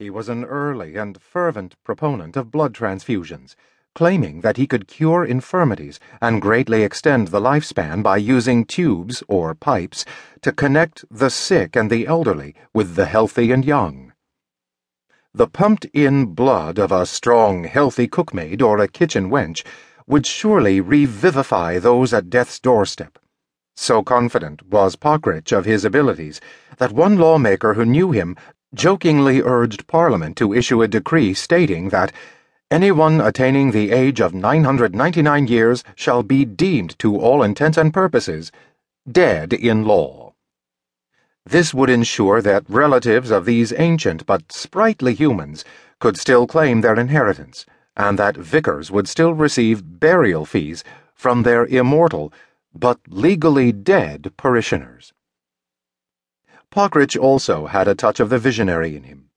He was an early and fervent proponent of blood transfusions, claiming that he could cure infirmities and greatly extend the lifespan by using tubes or pipes to connect the sick and the elderly with the healthy and young. The pumped in blood of a strong, healthy cookmaid or a kitchen wench would surely revivify those at death's doorstep. So confident was Pockridge of his abilities that one lawmaker who knew him jokingly urged Parliament to issue a decree stating that anyone attaining the age of 999 years shall be deemed to all intents and purposes dead in law. This would ensure that relatives of these ancient but sprightly humans could still claim their inheritance, and that vicars would still receive burial fees from their immortal but legally dead parishioners. Pockridge also had a touch of the visionary in him.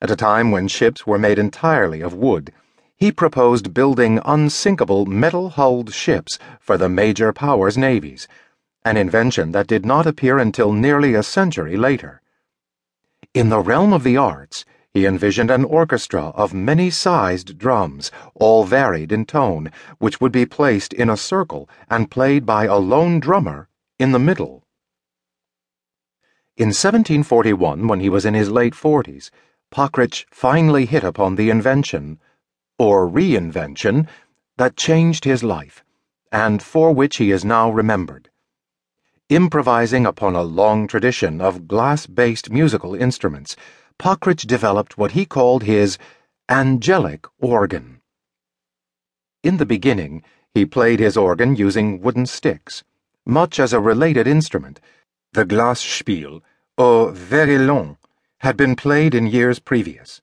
At a time when ships were made entirely of wood, he proposed building unsinkable metal hulled ships for the major powers' navies, an invention that did not appear until nearly a century later. In the realm of the arts, he envisioned an orchestra of many sized drums, all varied in tone, which would be placed in a circle and played by a lone drummer in the middle. In 1741, when he was in his late forties, Pockridge finally hit upon the invention, or reinvention, that changed his life, and for which he is now remembered. Improvising upon a long tradition of glass based musical instruments, Pockridge developed what he called his angelic organ. In the beginning, he played his organ using wooden sticks, much as a related instrument, the Glasspiel or Verrillon had been played in years previous.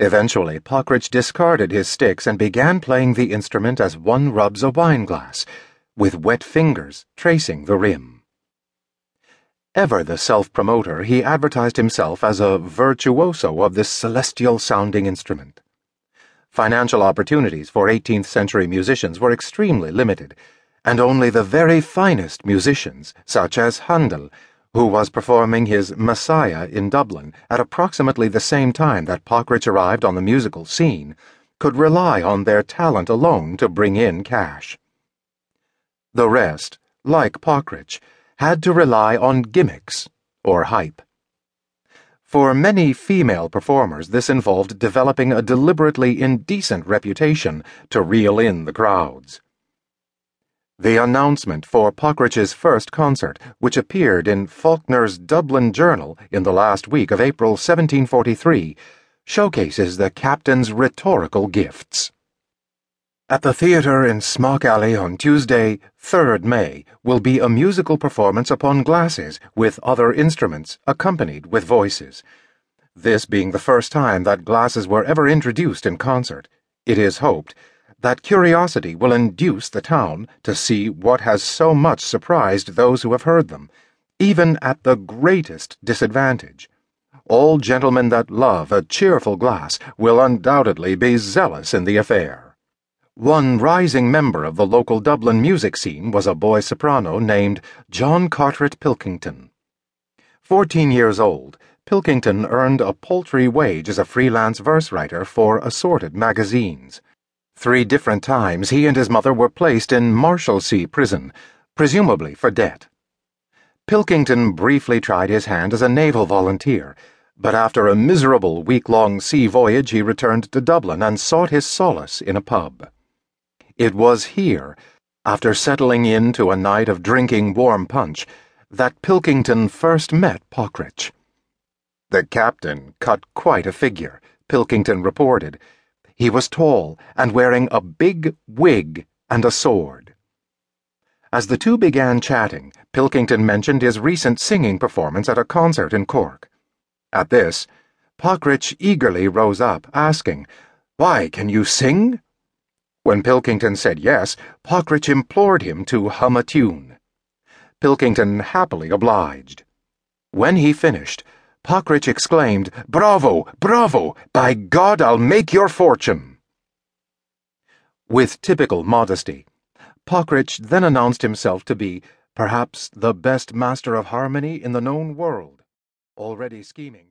Eventually, Pockridge discarded his sticks and began playing the instrument as one rubs a wine glass, with wet fingers tracing the rim. Ever the self promoter, he advertised himself as a virtuoso of this celestial sounding instrument. Financial opportunities for 18th century musicians were extremely limited, and only the very finest musicians, such as Handel, who was performing his Messiah in Dublin at approximately the same time that Pockridge arrived on the musical scene, could rely on their talent alone to bring in cash. The rest, like Pockridge, had to rely on gimmicks or hype. For many female performers, this involved developing a deliberately indecent reputation to reel in the crowds. The announcement for Pockridge's first concert, which appeared in Faulkner's Dublin Journal in the last week of April 1743, showcases the captain's rhetorical gifts. At the theatre in Smock Alley on Tuesday, 3rd May, will be a musical performance upon glasses with other instruments accompanied with voices. This being the first time that glasses were ever introduced in concert, it is hoped that curiosity will induce the town to see what has so much surprised those who have heard them, even at the greatest disadvantage. All gentlemen that love a cheerful glass will undoubtedly be zealous in the affair. One rising member of the local Dublin music scene was a boy soprano named John Carteret Pilkington. Fourteen years old, Pilkington earned a paltry wage as a freelance verse writer for assorted magazines. Three different times he and his mother were placed in Marshalsea prison, presumably for debt. Pilkington briefly tried his hand as a naval volunteer, but after a miserable week long sea voyage he returned to Dublin and sought his solace in a pub. It was here, after settling in to a night of drinking warm punch, that Pilkington first met Pockridge. The captain cut quite a figure, Pilkington reported he was tall and wearing a big wig and a sword. As the two began chatting, Pilkington mentioned his recent singing performance at a concert in Cork. At this, Pockridge eagerly rose up, asking, Why, can you sing? When Pilkington said yes, Pockridge implored him to hum a tune. Pilkington happily obliged. When he finished, Pockridge exclaimed, Bravo! Bravo! By God, I'll make your fortune! With typical modesty, Pockridge then announced himself to be perhaps the best master of harmony in the known world, already scheming.